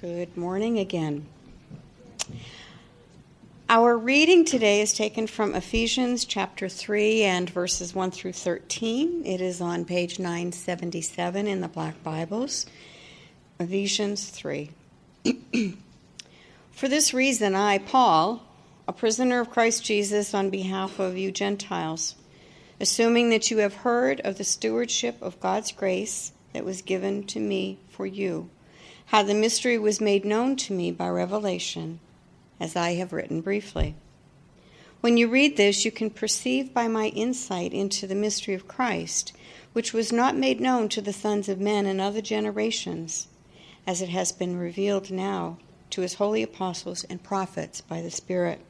Good morning again. Our reading today is taken from Ephesians chapter 3 and verses 1 through 13. It is on page 977 in the Black Bibles. Ephesians 3. For this reason, I, Paul, a prisoner of Christ Jesus, on behalf of you Gentiles, assuming that you have heard of the stewardship of God's grace that was given to me for you how the mystery was made known to me by revelation, as I have written briefly. When you read this, you can perceive by my insight into the mystery of Christ, which was not made known to the sons of men in other generations, as it has been revealed now to his holy apostles and prophets by the Spirit.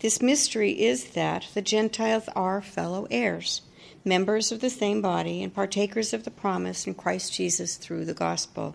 This mystery is that the Gentiles are fellow heirs, members of the same body, and partakers of the promise in Christ Jesus through the gospel.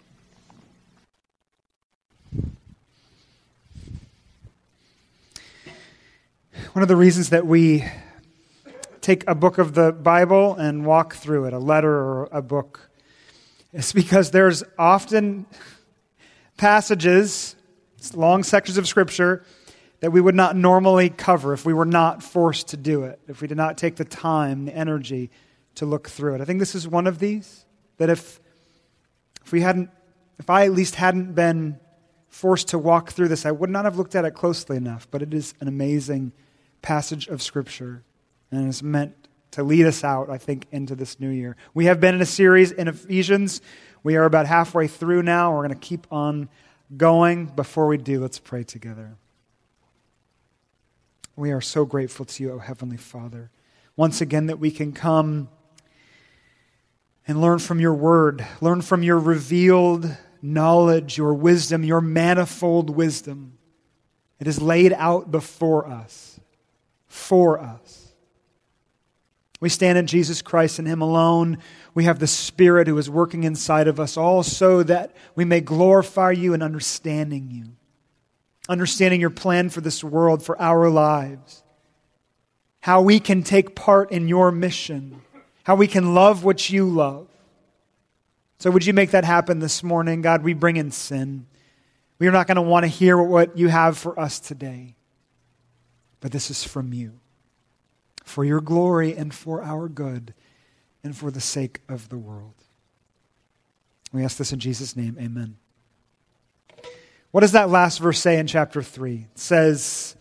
One of the reasons that we take a book of the Bible and walk through it, a letter or a book, is because there's often passages, long sections of Scripture, that we would not normally cover if we were not forced to do it, if we did not take the time, the energy to look through it. I think this is one of these that if if we hadn't if I at least hadn't been forced to walk through this, I would not have looked at it closely enough, but it is an amazing passage of Scripture and is meant to lead us out, I think, into this new year. We have been in a series in Ephesians. We are about halfway through now. We're going to keep on going. Before we do, let's pray together. We are so grateful to you, O Heavenly Father, once again that we can come and learn from your word, learn from your revealed knowledge, your wisdom, your manifold wisdom. It is laid out before us for us. We stand in Jesus Christ and Him alone. We have the Spirit who is working inside of us, all so that we may glorify you in understanding you, understanding your plan for this world, for our lives, how we can take part in your mission, how we can love what you love. So, would you make that happen this morning? God, we bring in sin. We are not going to want to hear what you have for us today but this is from you. For your glory and for our good and for the sake of the world. We ask this in Jesus' name. Amen. What does that last verse say in chapter 3? It says,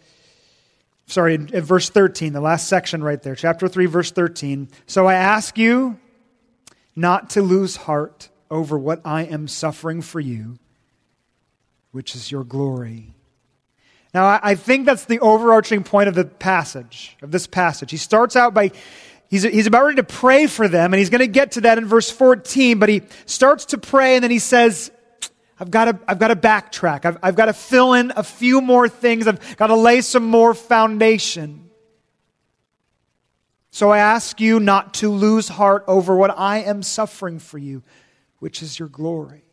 sorry, in, in verse 13, the last section right there, chapter 3, verse 13. So I ask you not to lose heart over what I am suffering for you, which is your glory now, I think that's the overarching point of the passage, of this passage. He starts out by, he's, he's about ready to pray for them, and he's going to get to that in verse 14, but he starts to pray, and then he says, I've got to, I've got to backtrack. I've, I've got to fill in a few more things. I've got to lay some more foundation. So I ask you not to lose heart over what I am suffering for you, which is your glory.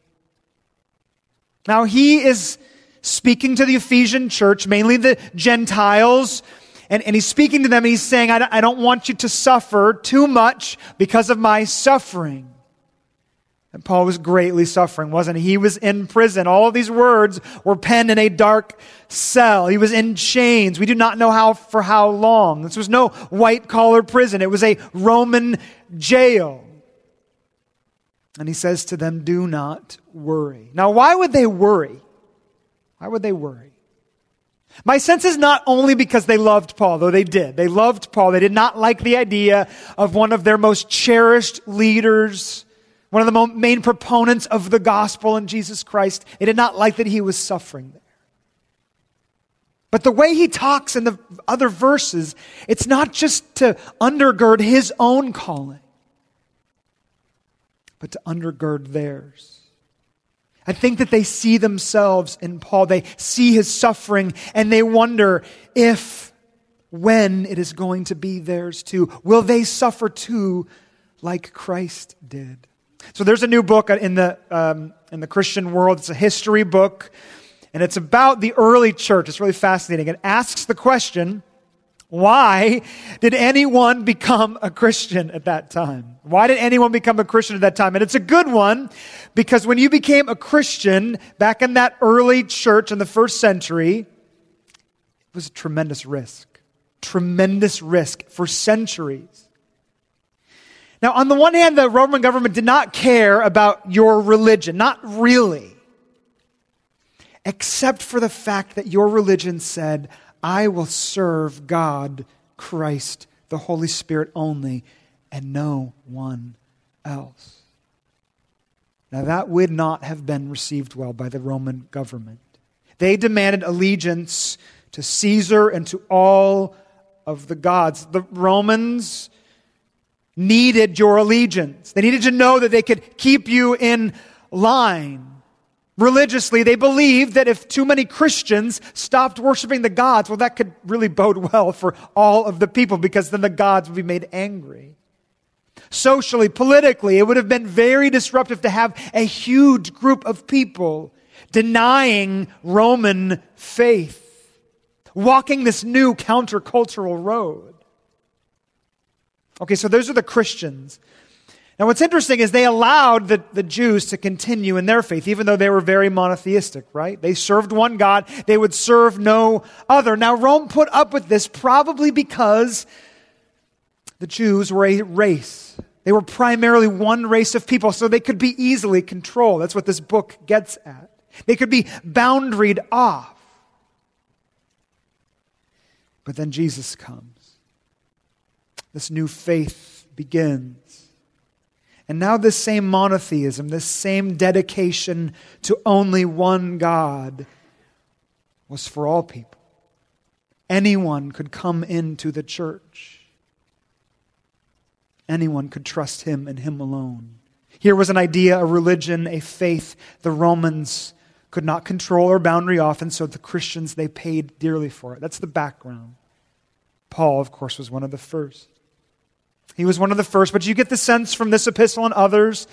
Now, he is speaking to the Ephesian church, mainly the Gentiles. And, and he's speaking to them and he's saying, I, I don't want you to suffer too much because of my suffering. And Paul was greatly suffering, wasn't he? He was in prison. All of these words were penned in a dark cell. He was in chains. We do not know how for how long. This was no white collar prison. It was a Roman jail. And he says to them, Do not worry. Now, why would they worry? Why would they worry? My sense is not only because they loved Paul, though they did. They loved Paul. They did not like the idea of one of their most cherished leaders, one of the main proponents of the gospel in Jesus Christ. They did not like that he was suffering there. But the way he talks in the other verses, it's not just to undergird his own calling, but to undergird theirs. I think that they see themselves in Paul. They see his suffering and they wonder if, when it is going to be theirs too. Will they suffer too like Christ did? So there's a new book in the, um, in the Christian world. It's a history book and it's about the early church. It's really fascinating. It asks the question, why did anyone become a Christian at that time? Why did anyone become a Christian at that time? And it's a good one because when you became a Christian back in that early church in the first century, it was a tremendous risk. Tremendous risk for centuries. Now, on the one hand, the Roman government did not care about your religion, not really, except for the fact that your religion said, I will serve God, Christ, the Holy Spirit only, and no one else. Now, that would not have been received well by the Roman government. They demanded allegiance to Caesar and to all of the gods. The Romans needed your allegiance. They needed to know that they could keep you in line religiously, they believed that if too many Christians stopped worshiping the gods, well, that could really bode well for all of the people because then the gods would be made angry. Socially, politically, it would have been very disruptive to have a huge group of people denying Roman faith, walking this new countercultural road. Okay, so those are the Christians. Now, what's interesting is they allowed the, the Jews to continue in their faith, even though they were very monotheistic, right? They served one God, they would serve no other. Now, Rome put up with this probably because the Jews were a race. They were primarily one race of people, so they could be easily controlled. That's what this book gets at. They could be boundaried off. But then Jesus comes. This new faith begins. And now, this same monotheism, this same dedication to only one God was for all people. Anyone could come into the church, anyone could trust him and him alone. Here was an idea, a religion, a faith the Romans could not control or boundary off, and so the Christians, they paid dearly for it. That's the background. Paul, of course, was one of the first. He was one of the first, but you get the sense from this epistle and others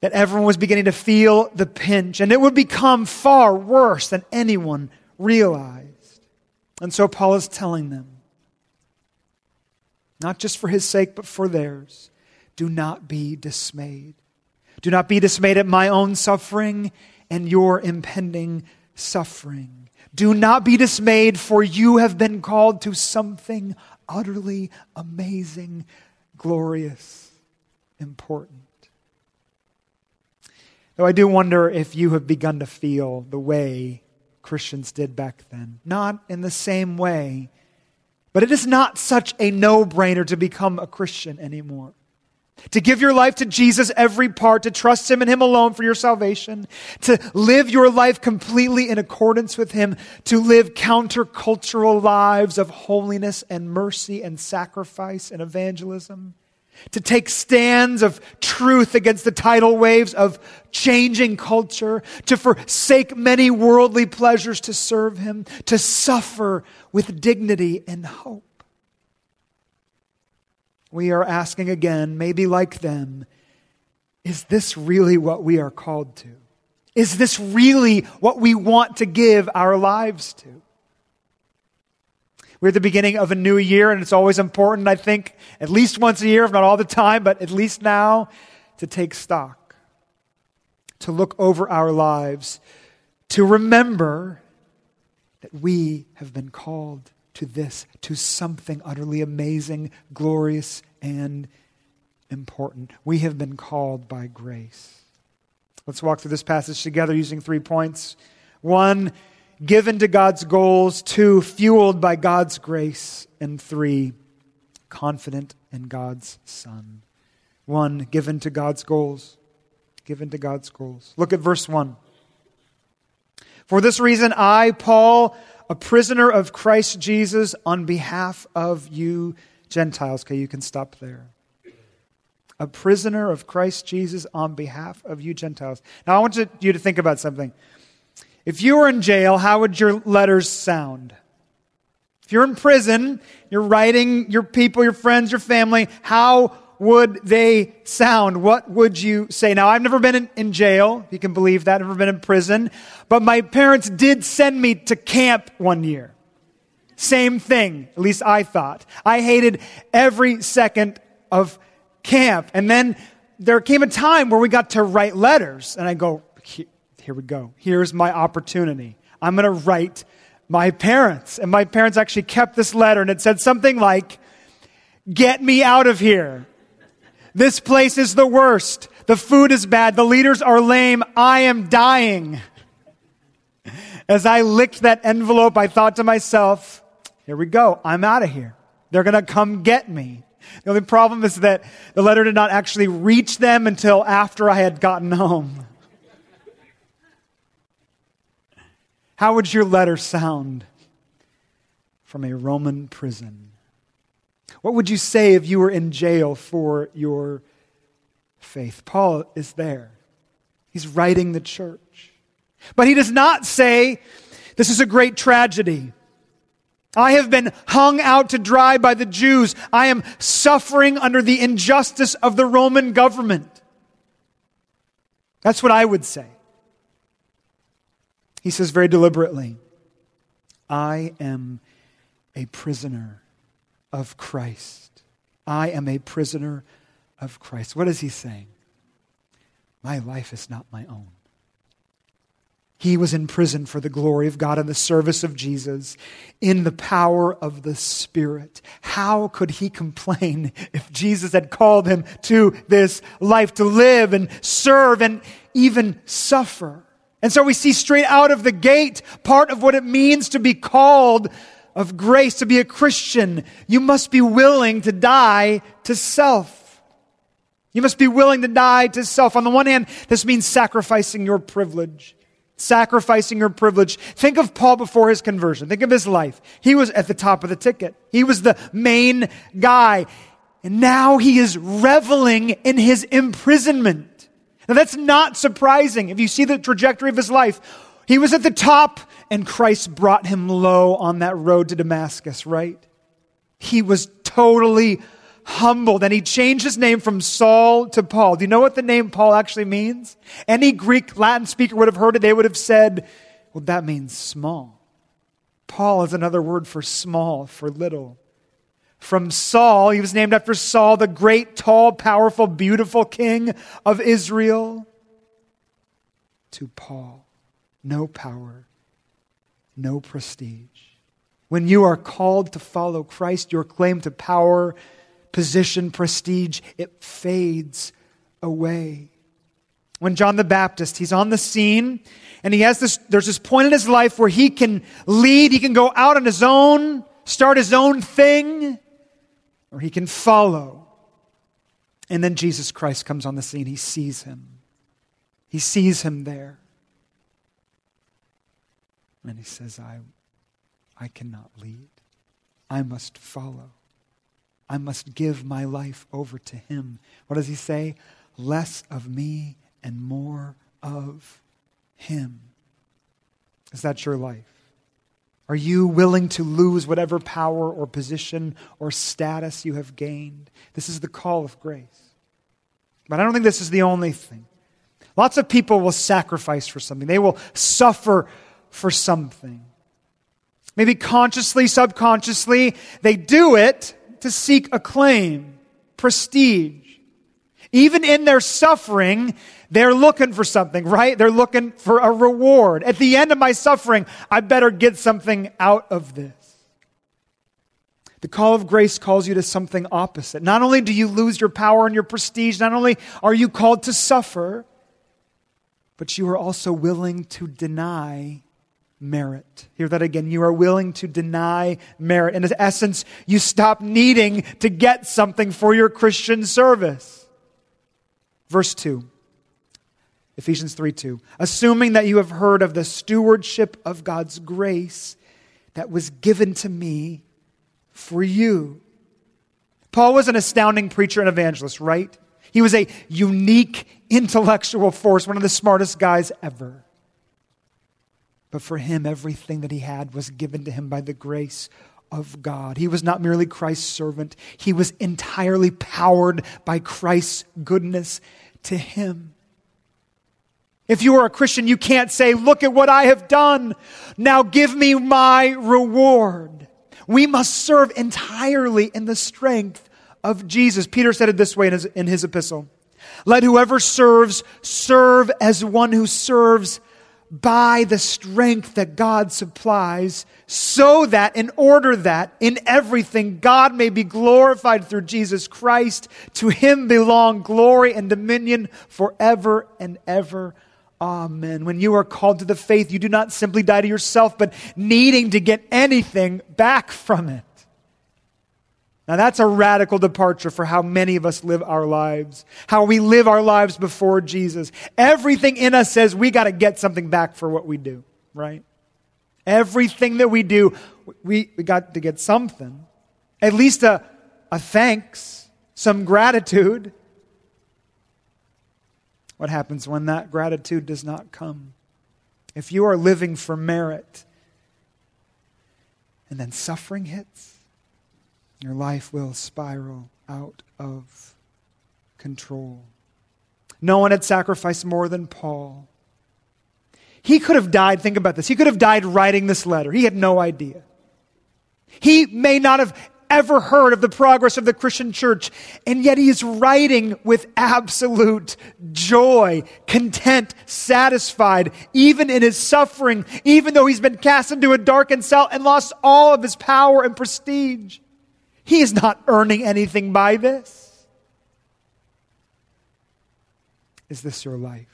that everyone was beginning to feel the pinch, and it would become far worse than anyone realized. And so Paul is telling them, not just for his sake, but for theirs, do not be dismayed. Do not be dismayed at my own suffering and your impending suffering. Do not be dismayed, for you have been called to something utterly amazing glorious, important. Though I do wonder if you have begun to feel the way Christians did back then. Not in the same way, but it is not such a no brainer to become a Christian anymore. To give your life to Jesus every part, to trust Him and Him alone for your salvation, to live your life completely in accordance with Him, to live countercultural lives of holiness and mercy and sacrifice and evangelism, to take stands of truth against the tidal waves of changing culture, to forsake many worldly pleasures to serve Him, to suffer with dignity and hope we are asking again, maybe like them, is this really what we are called to? Is this really what we want to give our lives to? We're at the beginning of a new year, and it's always important, I think, at least once a year, if not all the time, but at least now, to take stock, to look over our lives, to remember that we have been called to this, to something utterly amazing, glorious, and important. We have been called by grace. Let's walk through this passage together using three points. One, given to God's goals. Two, fueled by God's grace. And three, confident in God's Son. One, given to God's goals. Given to God's goals. Look at verse 1. For this reason, I, Paul, a prisoner of Christ Jesus, on behalf of you Gentiles. Okay, you can stop there. A prisoner of Christ Jesus on behalf of you Gentiles. Now, I want you to think about something. If you were in jail, how would your letters sound? If you're in prison, you're writing your people, your friends, your family, how would they sound? What would you say? Now, I've never been in, in jail, you can believe that, I've never been in prison, but my parents did send me to camp one year. Same thing, at least I thought. I hated every second of camp. And then there came a time where we got to write letters, and I go, here we go. Here's my opportunity. I'm going to write my parents. And my parents actually kept this letter, and it said something like, Get me out of here. This place is the worst. The food is bad. The leaders are lame. I am dying. As I licked that envelope, I thought to myself, here we go. I'm out of here. They're going to come get me. The only problem is that the letter did not actually reach them until after I had gotten home. How would your letter sound from a Roman prison? What would you say if you were in jail for your faith? Paul is there. He's writing the church. But he does not say, This is a great tragedy. I have been hung out to dry by the Jews. I am suffering under the injustice of the Roman government. That's what I would say. He says very deliberately, I am a prisoner of Christ. I am a prisoner of Christ. What is he saying? My life is not my own. He was in prison for the glory of God and the service of Jesus in the power of the Spirit. How could he complain if Jesus had called him to this life to live and serve and even suffer? And so we see straight out of the gate part of what it means to be called of grace, to be a Christian. You must be willing to die to self. You must be willing to die to self. On the one hand, this means sacrificing your privilege. Sacrificing your privilege. Think of Paul before his conversion. Think of his life. He was at the top of the ticket. He was the main guy. And now he is reveling in his imprisonment. Now that's not surprising if you see the trajectory of his life. He was at the top and Christ brought him low on that road to Damascus, right? He was totally humbled and he changed his name from Saul to Paul. Do you know what the name Paul actually means? Any Greek Latin speaker would have heard it. They would have said, well, that means small. Paul is another word for small, for little from Saul. He was named after Saul, the great, tall, powerful, beautiful king of Israel, to Paul. No power, no prestige. When you are called to follow Christ, your claim to power, position, prestige, it fades away. When John the Baptist, he's on the scene and he has this, there's this point in his life where he can lead, he can go out on his own, start his own thing or he can follow. And then Jesus Christ comes on the scene. He sees him. He sees him there. And he says, I, I cannot lead. I must follow. I must give my life over to him. What does he say? Less of me and more of him. Is that your life? Are you willing to lose whatever power or position or status you have gained? This is the call of grace. But I don't think this is the only thing. Lots of people will sacrifice for something, they will suffer for something. Maybe consciously, subconsciously, they do it to seek acclaim, prestige. Even in their suffering, they're looking for something, right? They're looking for a reward. At the end of my suffering, I better get something out of this. The call of grace calls you to something opposite. Not only do you lose your power and your prestige, not only are you called to suffer, but you are also willing to deny merit. Hear that again. You are willing to deny merit. In essence, you stop needing to get something for your Christian service. Verse 2. Ephesians 3 2. Assuming that you have heard of the stewardship of God's grace that was given to me for you. Paul was an astounding preacher and evangelist, right? He was a unique intellectual force, one of the smartest guys ever. But for him, everything that he had was given to him by the grace of God. He was not merely Christ's servant, he was entirely powered by Christ's goodness to him. If you are a Christian, you can't say, Look at what I have done. Now give me my reward. We must serve entirely in the strength of Jesus. Peter said it this way in his, in his epistle Let whoever serves serve as one who serves by the strength that God supplies, so that in order that in everything God may be glorified through Jesus Christ. To him belong glory and dominion forever and ever. Amen. When you are called to the faith, you do not simply die to yourself, but needing to get anything back from it. Now, that's a radical departure for how many of us live our lives, how we live our lives before Jesus. Everything in us says we got to get something back for what we do, right? Everything that we do, we, we got to get something, at least a, a thanks, some gratitude. What happens when that gratitude does not come? If you are living for merit and then suffering hits, your life will spiral out of control. No one had sacrificed more than Paul. He could have died, think about this, he could have died writing this letter. He had no idea. He may not have ever heard of the progress of the Christian church. And yet he is writing with absolute joy, content, satisfied, even in his suffering, even though he's been cast into a darkened cell and lost all of his power and prestige. He is not earning anything by this. Is this your life?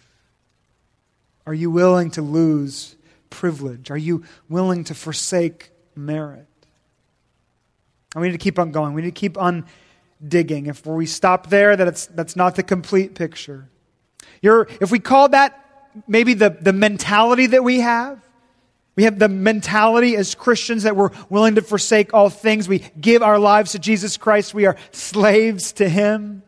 Are you willing to lose privilege? Are you willing to forsake merit? And we need to keep on going. We need to keep on digging. If we stop there, that it's, that's not the complete picture. You're, if we call that maybe the, the mentality that we have, we have the mentality as Christians that we're willing to forsake all things. We give our lives to Jesus Christ. We are slaves to Him.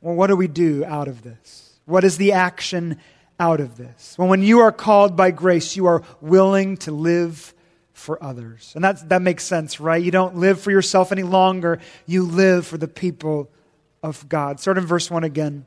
Well, what do we do out of this? What is the action out of this? Well, when you are called by grace, you are willing to live for others. And that, that makes sense, right? You don't live for yourself any longer, you live for the people of God. Start in verse 1 again.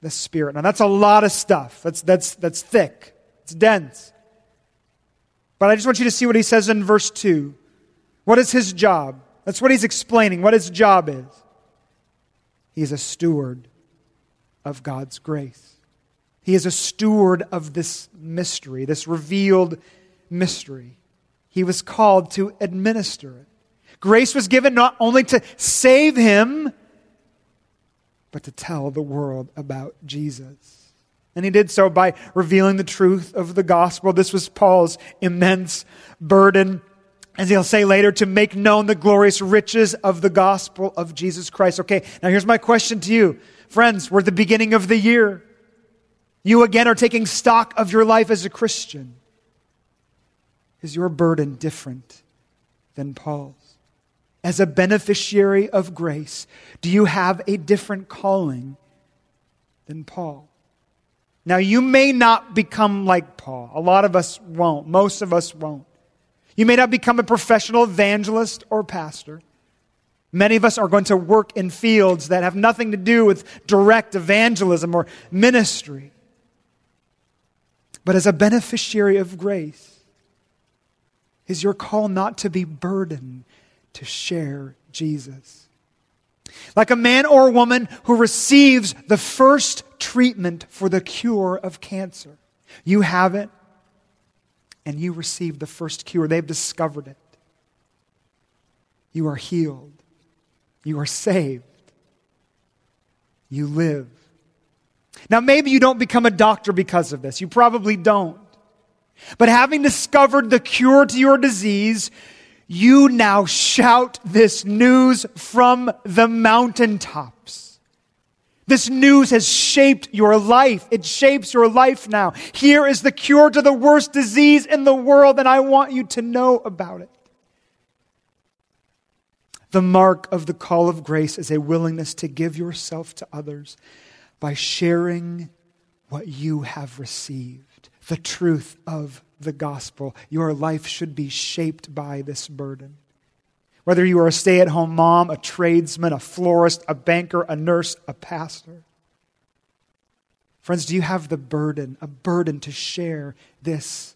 the Spirit. Now, that's a lot of stuff. That's, that's, that's thick, it's dense. But I just want you to see what he says in verse 2. What is his job? That's what he's explaining, what his job is. He is a steward of God's grace. He is a steward of this mystery, this revealed mystery. He was called to administer it. Grace was given not only to save him, but to tell the world about Jesus. And he did so by revealing the truth of the gospel. This was Paul's immense burden, as he'll say later, to make known the glorious riches of the gospel of Jesus Christ. Okay, now here's my question to you. Friends, we're at the beginning of the year. You again are taking stock of your life as a Christian. Is your burden different than Paul's? As a beneficiary of grace, do you have a different calling than Paul? Now, you may not become like Paul. A lot of us won't. Most of us won't. You may not become a professional evangelist or pastor. Many of us are going to work in fields that have nothing to do with direct evangelism or ministry. But as a beneficiary of grace, is your call not to be burdened, to share Jesus. Like a man or woman who receives the first treatment for the cure of cancer. You have it, and you receive the first cure. They've discovered it. You are healed. You are saved. You live. Now, maybe you don't become a doctor because of this. You probably don't. But having discovered the cure to your disease, you now shout this news from the mountaintops. This news has shaped your life. It shapes your life now. Here is the cure to the worst disease in the world, and I want you to know about it. The mark of the call of grace is a willingness to give yourself to others by sharing what you have received, the truth of the gospel. Your life should be shaped by this burden. Whether you are a stay at home mom, a tradesman, a florist, a banker, a nurse, a pastor. Friends, do you have the burden, a burden to share this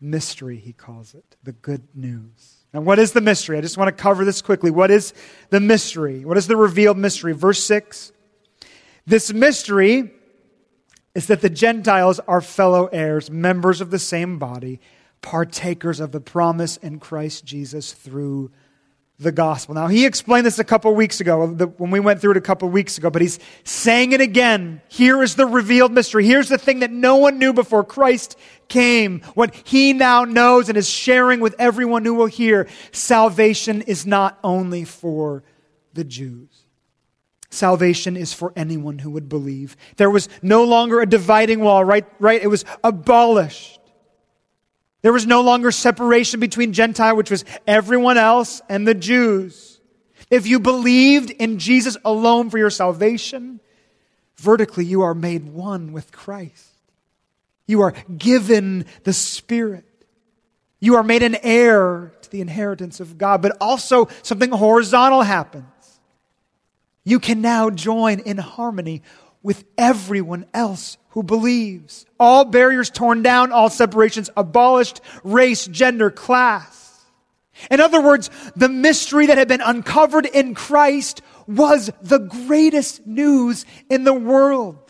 mystery, he calls it, the good news? And what is the mystery? I just want to cover this quickly. What is the mystery? What is the revealed mystery? Verse 6. This mystery is that the Gentiles are fellow heirs, members of the same body, partakers of the promise in Christ Jesus through the gospel. Now, he explained this a couple weeks ago when we went through it a couple weeks ago, but he's saying it again. Here is the revealed mystery. Here's the thing that no one knew before Christ came. What he now knows and is sharing with everyone who will hear. Salvation is not only for the Jews. Salvation is for anyone who would believe. There was no longer a dividing wall, right? Right? It was abolished. There was no longer separation between Gentile, which was everyone else, and the Jews. If you believed in Jesus alone for your salvation, vertically you are made one with Christ. You are given the Spirit. You are made an heir to the inheritance of God, but also something horizontal happens. You can now join in harmony with everyone else who believes. All barriers torn down, all separations abolished, race, gender, class. In other words, the mystery that had been uncovered in Christ was the greatest news in the world.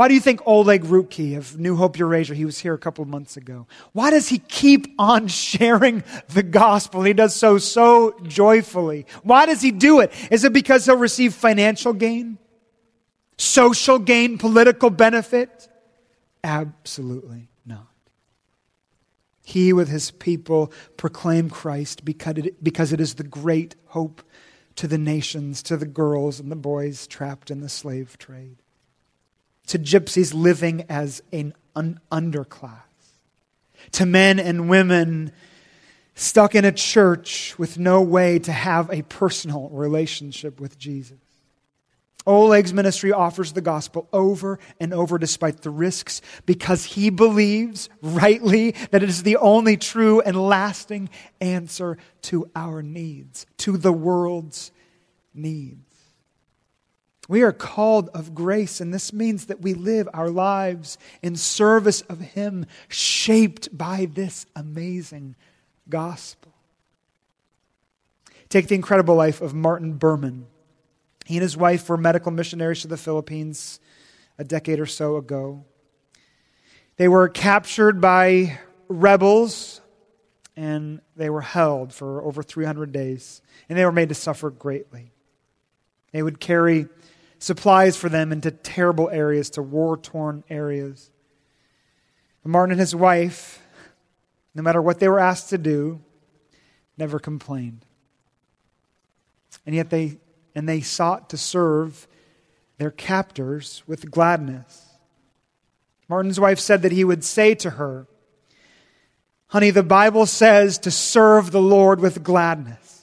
Why do you think Oleg Rutke of New Hope Eurasia, he was here a couple months ago, why does he keep on sharing the gospel? He does so so joyfully. Why does he do it? Is it because he'll receive financial gain? social gain, political benefit? Absolutely not. He, with his people, proclaim Christ because it is the great hope to the nations, to the girls and the boys trapped in the slave trade, to gypsies living as an un- underclass, to men and women stuck in a church with no way to have a personal relationship with Jesus. Oleg's ministry offers the gospel over and over despite the risks because he believes rightly that it is the only true and lasting answer to our needs, to the world's needs. We are called of grace, and this means that we live our lives in service of Him, shaped by this amazing gospel. Take the incredible life of Martin Burnham. He and his wife were medical missionaries to the Philippines a decade or so ago. They were captured by rebels and they were held for over 300 days, and they were made to suffer greatly. They would carry supplies for them into terrible areas, to war torn areas. Martin and his wife, no matter what they were asked to do, never complained. And yet they and they sought to serve their captors with gladness. Martin's wife said that he would say to her, Honey, the Bible says to serve the Lord with gladness.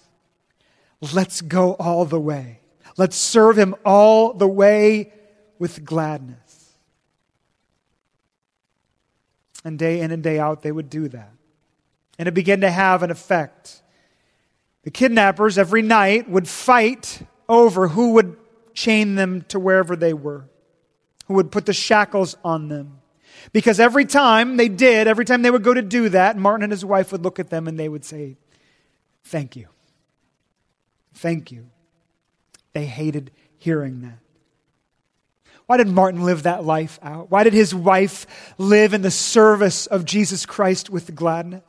Let's go all the way. Let's serve him all the way with gladness. And day in and day out, they would do that. And it began to have an effect. The kidnappers every night would fight over who would chain them to wherever they were, who would put the shackles on them. Because every time they did, every time they would go to do that, Martin and his wife would look at them and they would say, Thank you. Thank you. They hated hearing that. Why did Martin live that life out? Why did his wife live in the service of Jesus Christ with gladness?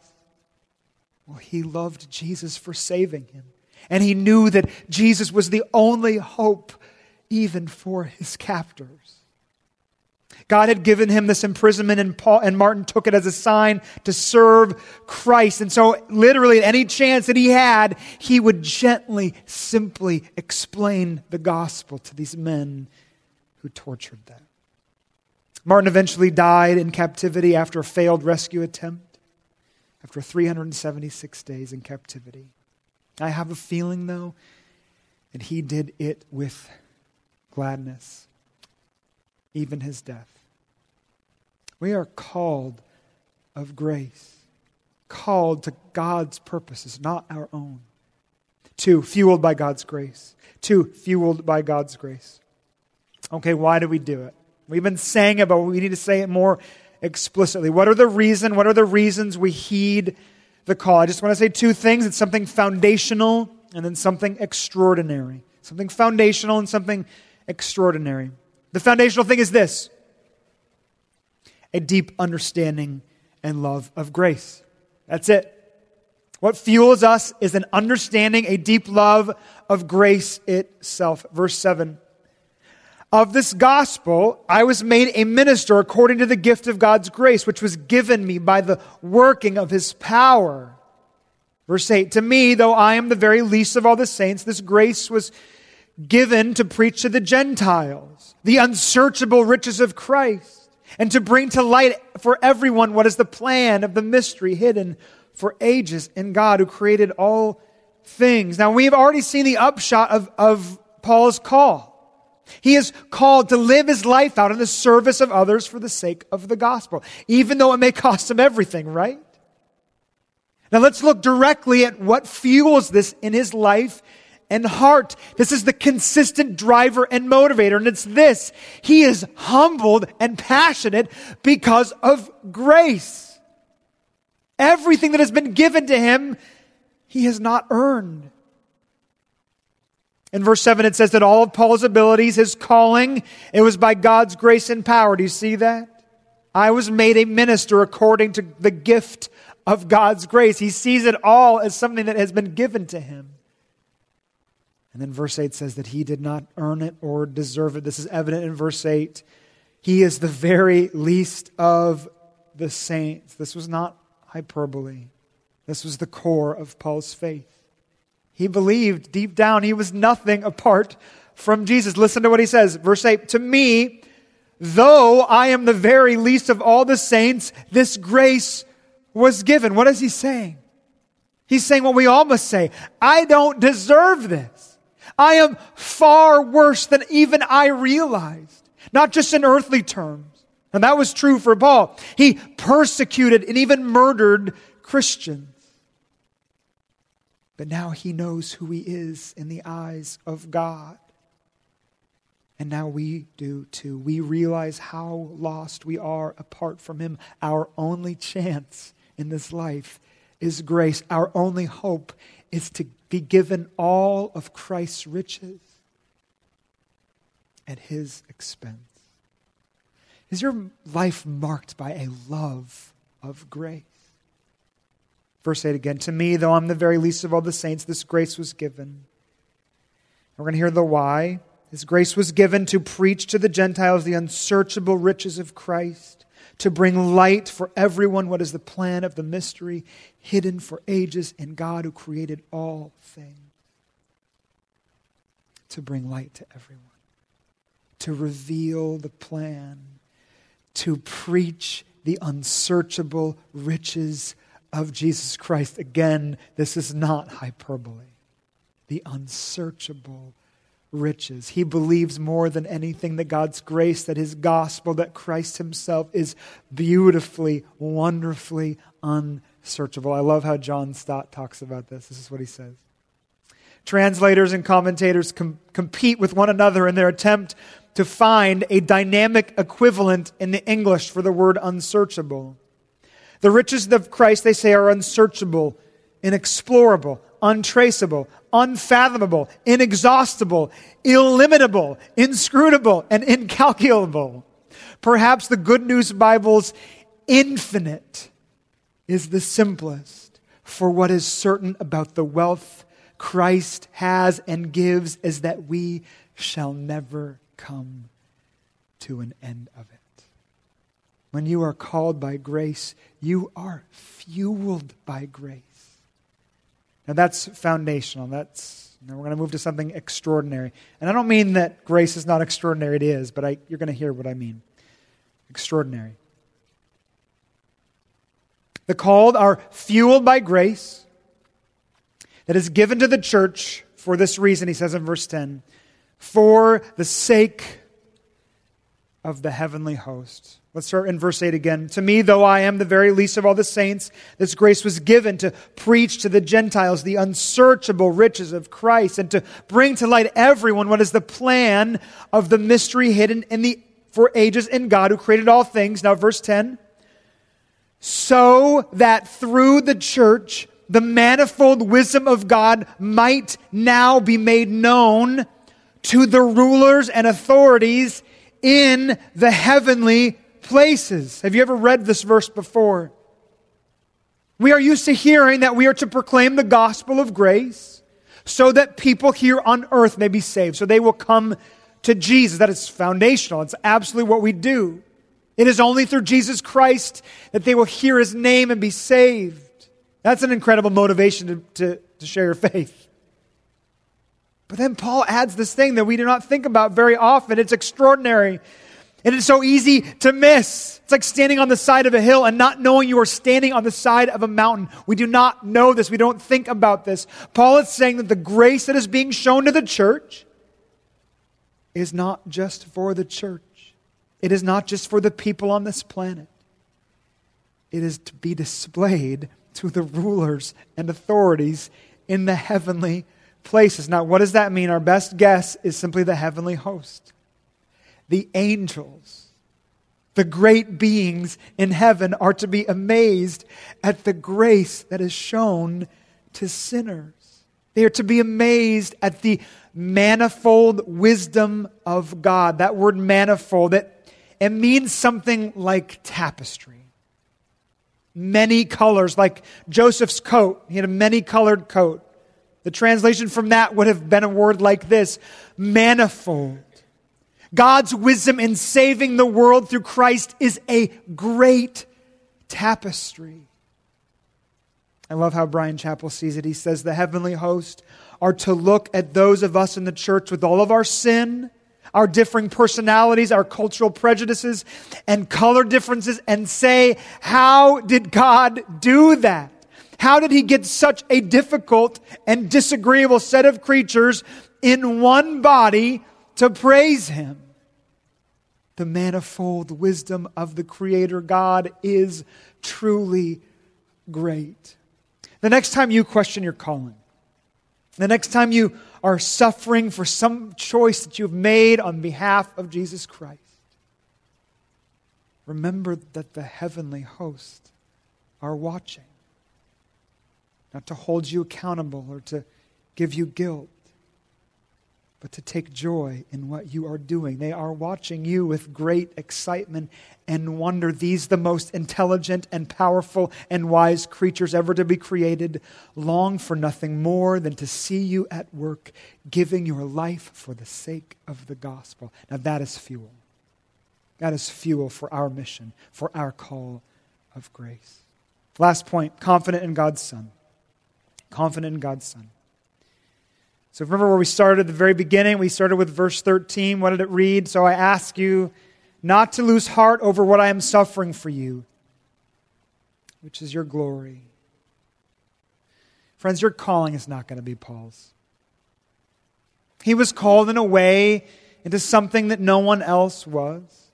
Well, he loved Jesus for saving him. And he knew that Jesus was the only hope, even for his captors. God had given him this imprisonment, and, Paul, and Martin took it as a sign to serve Christ. And so, literally, any chance that he had, he would gently, simply explain the gospel to these men who tortured them. Martin eventually died in captivity after a failed rescue attempt, after 376 days in captivity. I have a feeling, though, that he did it with gladness, even his death. We are called of grace, called to God's purposes, not our own. Two, fueled by God's grace. Two, fueled by God's grace. Okay, why do we do it? We've been saying it, but we need to say it more explicitly. What are the reason? What are the reasons we heed the call? I just want to say two things. It's something foundational and then something extraordinary. Something foundational and something extraordinary. The foundational thing is this a deep understanding and love of grace. That's it. What fuels us is an understanding, a deep love of grace itself. Verse 7 of this gospel, I was made a minister according to the gift of God's grace, which was given me by the working of his power. Verse 8 To me, though I am the very least of all the saints, this grace was given to preach to the Gentiles the unsearchable riches of Christ and to bring to light for everyone what is the plan of the mystery hidden for ages in God who created all things. Now, we've already seen the upshot of, of Paul's call. He is called to live his life out in the service of others for the sake of the gospel, even though it may cost him everything, right? Now let's look directly at what fuels this in his life and heart. This is the consistent driver and motivator, and it's this. He is humbled and passionate because of grace. Everything that has been given to him, he has not earned. In verse 7, it says that all of Paul's abilities, his calling, it was by God's grace and power. Do you see that? I was made a minister according to the gift of God's grace. He sees it all as something that has been given to him. And then verse 8 says that he did not earn it or deserve it. This is evident in verse 8. He is the very least of the saints. This was not hyperbole, this was the core of Paul's faith. He believed deep down he was nothing apart from Jesus. Listen to what he says. Verse 8 To me, though I am the very least of all the saints, this grace was given. What is he saying? He's saying what we all must say I don't deserve this. I am far worse than even I realized, not just in earthly terms. And that was true for Paul. He persecuted and even murdered Christians. But now he knows who he is in the eyes of God. And now we do too. We realize how lost we are apart from him. Our only chance in this life is grace. Our only hope is to be given all of Christ's riches at his expense. Is your life marked by a love of grace? Verse 8 again To me, though I'm the very least of all the saints, this grace was given. We're going to hear the why. His grace was given to preach to the Gentiles the unsearchable riches of Christ, to bring light for everyone what is the plan of the mystery hidden for ages in God who created all things. To bring light to everyone, to reveal the plan, to preach the unsearchable riches of Jesus Christ. Again, this is not hyperbole. The unsearchable riches. He believes more than anything that God's grace, that His gospel, that Christ Himself is beautifully, wonderfully unsearchable. I love how John Stott talks about this. This is what he says. Translators and commentators com- compete with one another in their attempt to find a dynamic equivalent in the English for the word unsearchable. The riches of Christ, they say, are unsearchable, inexplorable, untraceable, unfathomable, inexhaustible, illimitable, inscrutable, and incalculable. Perhaps the Good News Bible's infinite is the simplest, for what is certain about the wealth Christ has and gives is that we shall never come to an end of it. When you are called by grace, you are fueled by grace. Now that's foundational. That's now we're going to move to something extraordinary. And I don't mean that grace is not extraordinary, it is, but I, you're going to hear what I mean. Extraordinary. The called are fueled by grace that is given to the church for this reason, he says in verse 10 for the sake of the heavenly host. Let's start in verse 8 again. To me, though I am the very least of all the saints, this grace was given to preach to the Gentiles the unsearchable riches of Christ and to bring to light everyone what is the plan of the mystery hidden in the for ages in God who created all things. Now, verse 10 so that through the church the manifold wisdom of God might now be made known to the rulers and authorities in the heavenly places. Have you ever read this verse before? We are used to hearing that we are to proclaim the gospel of grace so that people here on earth may be saved, so they will come to Jesus. That is foundational. It's absolutely what we do. It is only through Jesus Christ that they will hear his name and be saved. That's an incredible motivation to, to, to share your faith. But then Paul adds this thing that we do not think about very often. It's extraordinary. And it's so easy to miss. It's like standing on the side of a hill and not knowing you are standing on the side of a mountain. We do not know this. We don't think about this. Paul is saying that the grace that is being shown to the church is not just for the church, it is not just for the people on this planet. It is to be displayed to the rulers and authorities in the heavenly places. Now, what does that mean? Our best guess is simply the heavenly host. The angels, the great beings in heaven, are to be amazed at the grace that is shown to sinners. They are to be amazed at the manifold wisdom of God. That word manifold, it, it means something like tapestry. Many colors, like Joseph's coat. He had a many colored coat. The translation from that would have been a word like this manifold. God's wisdom in saving the world through Christ is a great tapestry. I love how Bryan Chapell sees it. He says the heavenly host are to look at those of us in the church with all of our sin, our differing personalities, our cultural prejudices, and color differences, and say, How did God do that? How did he get such a difficult and disagreeable set of creatures in one body to praise him? The manifold wisdom of the Creator God is truly great. The next time you question your calling, the next time you are suffering for some choice that you've made on behalf of Jesus Christ, remember that the heavenly host are watching not to hold you accountable or to give you guilt, but to take joy in what you are doing. They are watching you with great excitement and wonder. These, the most intelligent and powerful and wise creatures ever to be created, long for nothing more than to see you at work, giving your life for the sake of the gospel. Now, that is fuel. That is fuel for our mission, for our call of grace. Last point confident in God's Son confident in God's Son. So remember where we started at the very beginning? We started with verse 13. What did it read? So I ask you not to lose heart over what I am suffering for you, which is your glory. Friends, your calling is not going to be Paul's. He was called in a way into something that no one else was.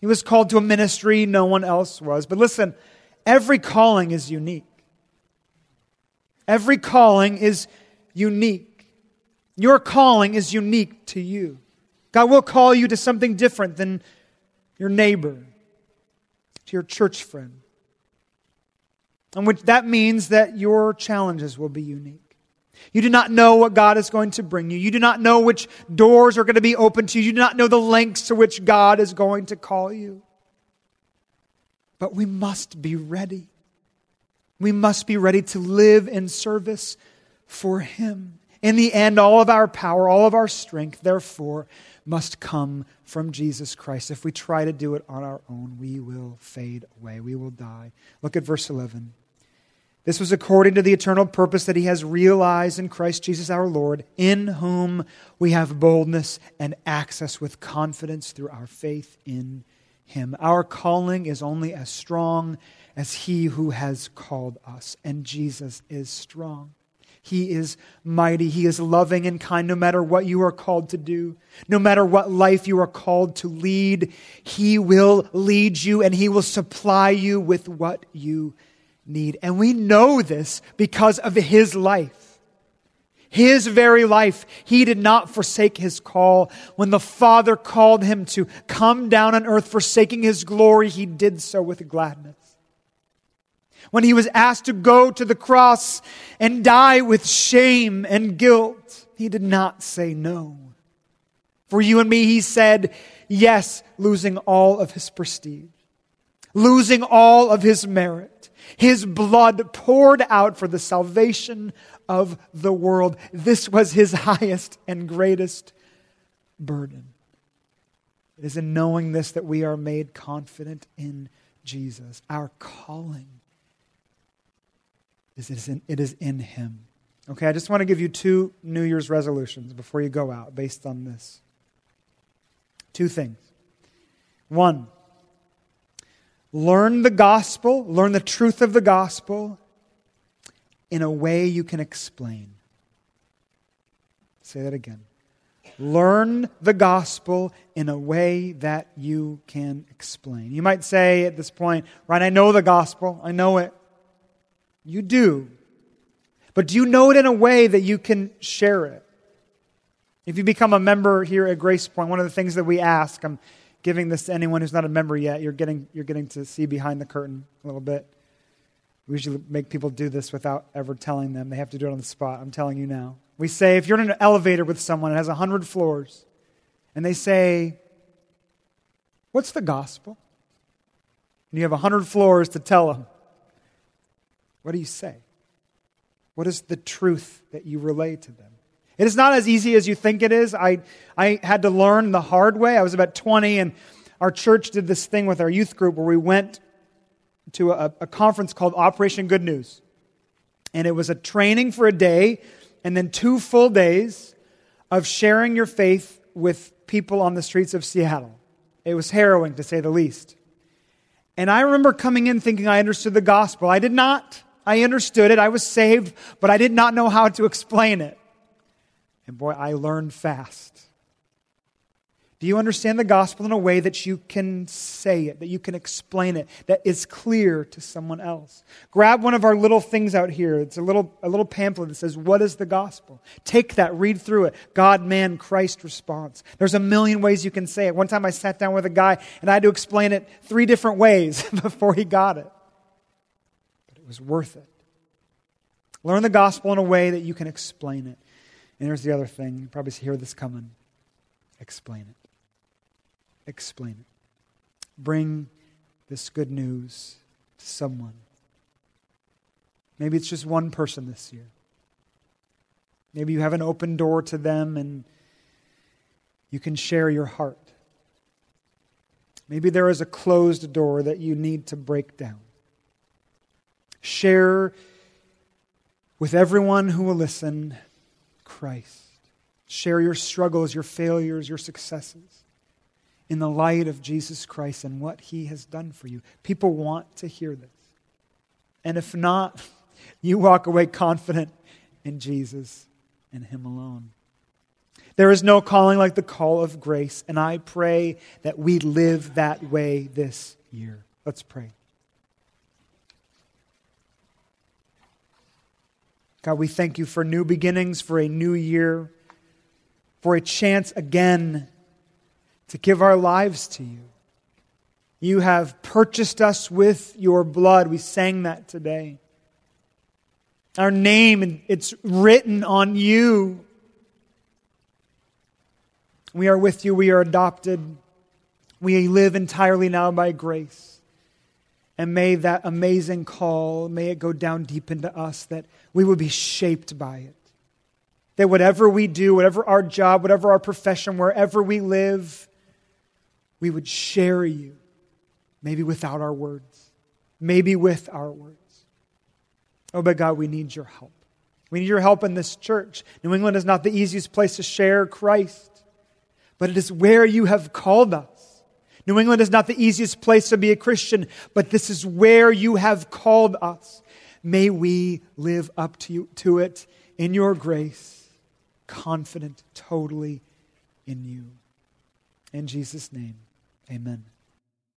He was called to a ministry no one else was. But listen, every calling is unique. Every calling is unique. Your calling is unique to you. God will call you to something different than your neighbor, to your church friend. And which that means that your challenges will be unique. You do not know what God is going to bring you. You do not know which doors are going to be open to you. You do not know the lengths to which God is going to call you. But we must be ready. We must be ready to live in service for Him. In the end, all of our power, all of our strength, therefore, must come from Jesus Christ. If we try to do it on our own, we will fade away. We will die. Look at verse 11. This was according to the eternal purpose that He has realized in Christ Jesus our Lord, in whom we have boldness and access with confidence through our faith in Him. Our calling is only as strong as He who has called us, and Jesus is strong. He is mighty. He is loving and kind no matter what you are called to do, no matter what life you are called to lead. He will lead you and He will supply you with what you need. And we know this because of His life. His very life, he did not forsake his call. When the Father called him to come down on earth, forsaking his glory, he did so with gladness. When he was asked to go to the cross and die with shame and guilt, he did not say no. For you and me, he said yes, losing all of his prestige, losing all of his merit, his blood poured out for the salvation of the world. This was his highest and greatest burden. It is in knowing this that we are made confident in Jesus, our calling it is in, it is in Him. Okay, I just want to give you two New Year's resolutions before you go out based on this. Two things. One, learn the gospel, learn the truth of the gospel in a way you can explain. Say that again. Learn the gospel in a way that you can explain. You might say at this point, right, I know the gospel, I know it. You do. But do you know it in a way that you can share it? If you become a member here at Grace Point, one of the things that we ask, I'm giving this to anyone who's not a member yet, you're getting, you're getting to see behind the curtain a little bit. We usually make people do this without ever telling them. They have to do it on the spot. I'm telling you now. We say, if you're in an elevator with someone that has 100 floors, and they say, What's the gospel? And you have 100 floors to tell them. What do you say? What is the truth that you relay to them? It is not as easy as you think it is. I, I had to learn the hard way. I was about 20, and our church did this thing with our youth group where we went to a, a conference called Operation Good News. And it was a training for a day and then two full days of sharing your faith with people on the streets of Seattle. It was harrowing, to say the least. And I remember coming in thinking I understood the gospel. I did not. I understood it. I was saved, but I did not know how to explain it. And boy, I learned fast. Do you understand the gospel in a way that you can say it, that you can explain it, that is clear to someone else? Grab one of our little things out here. It's a little, a little pamphlet that says, What is the gospel? Take that, read through it. God, man, Christ response. There's a million ways you can say it. One time I sat down with a guy and I had to explain it three different ways before he got it was worth it. Learn the gospel in a way that you can explain it. And here's the other thing. You probably hear this coming. Explain it. Explain it. Bring this good news to someone. Maybe it's just one person this year. Maybe you have an open door to them and you can share your heart. Maybe there is a closed door that you need to break down. Share with everyone who will listen Christ. Share your struggles, your failures, your successes in the light of Jesus Christ and what he has done for you. People want to hear this. And if not, you walk away confident in Jesus and him alone. There is no calling like the call of grace, and I pray that we live that way this year. Let's pray. God, we thank you for new beginnings, for a new year, for a chance again to give our lives to you. You have purchased us with your blood. We sang that today. Our name, it's written on you. We are with you. We are adopted. We live entirely now by grace. And may that amazing call, may it go down deep into us that we would be shaped by it. That whatever we do, whatever our job, whatever our profession, wherever we live, we would share you Maybe without our words. Maybe with our words. Oh, but God, we need your help. We need your help in this church. New England is not the easiest place to share Christ, but it is where you have called us. New England is not the easiest place to be a Christian, but this is where you have called us. May we live up to, you, to it in your grace, confident totally in you. In Jesus' name, amen.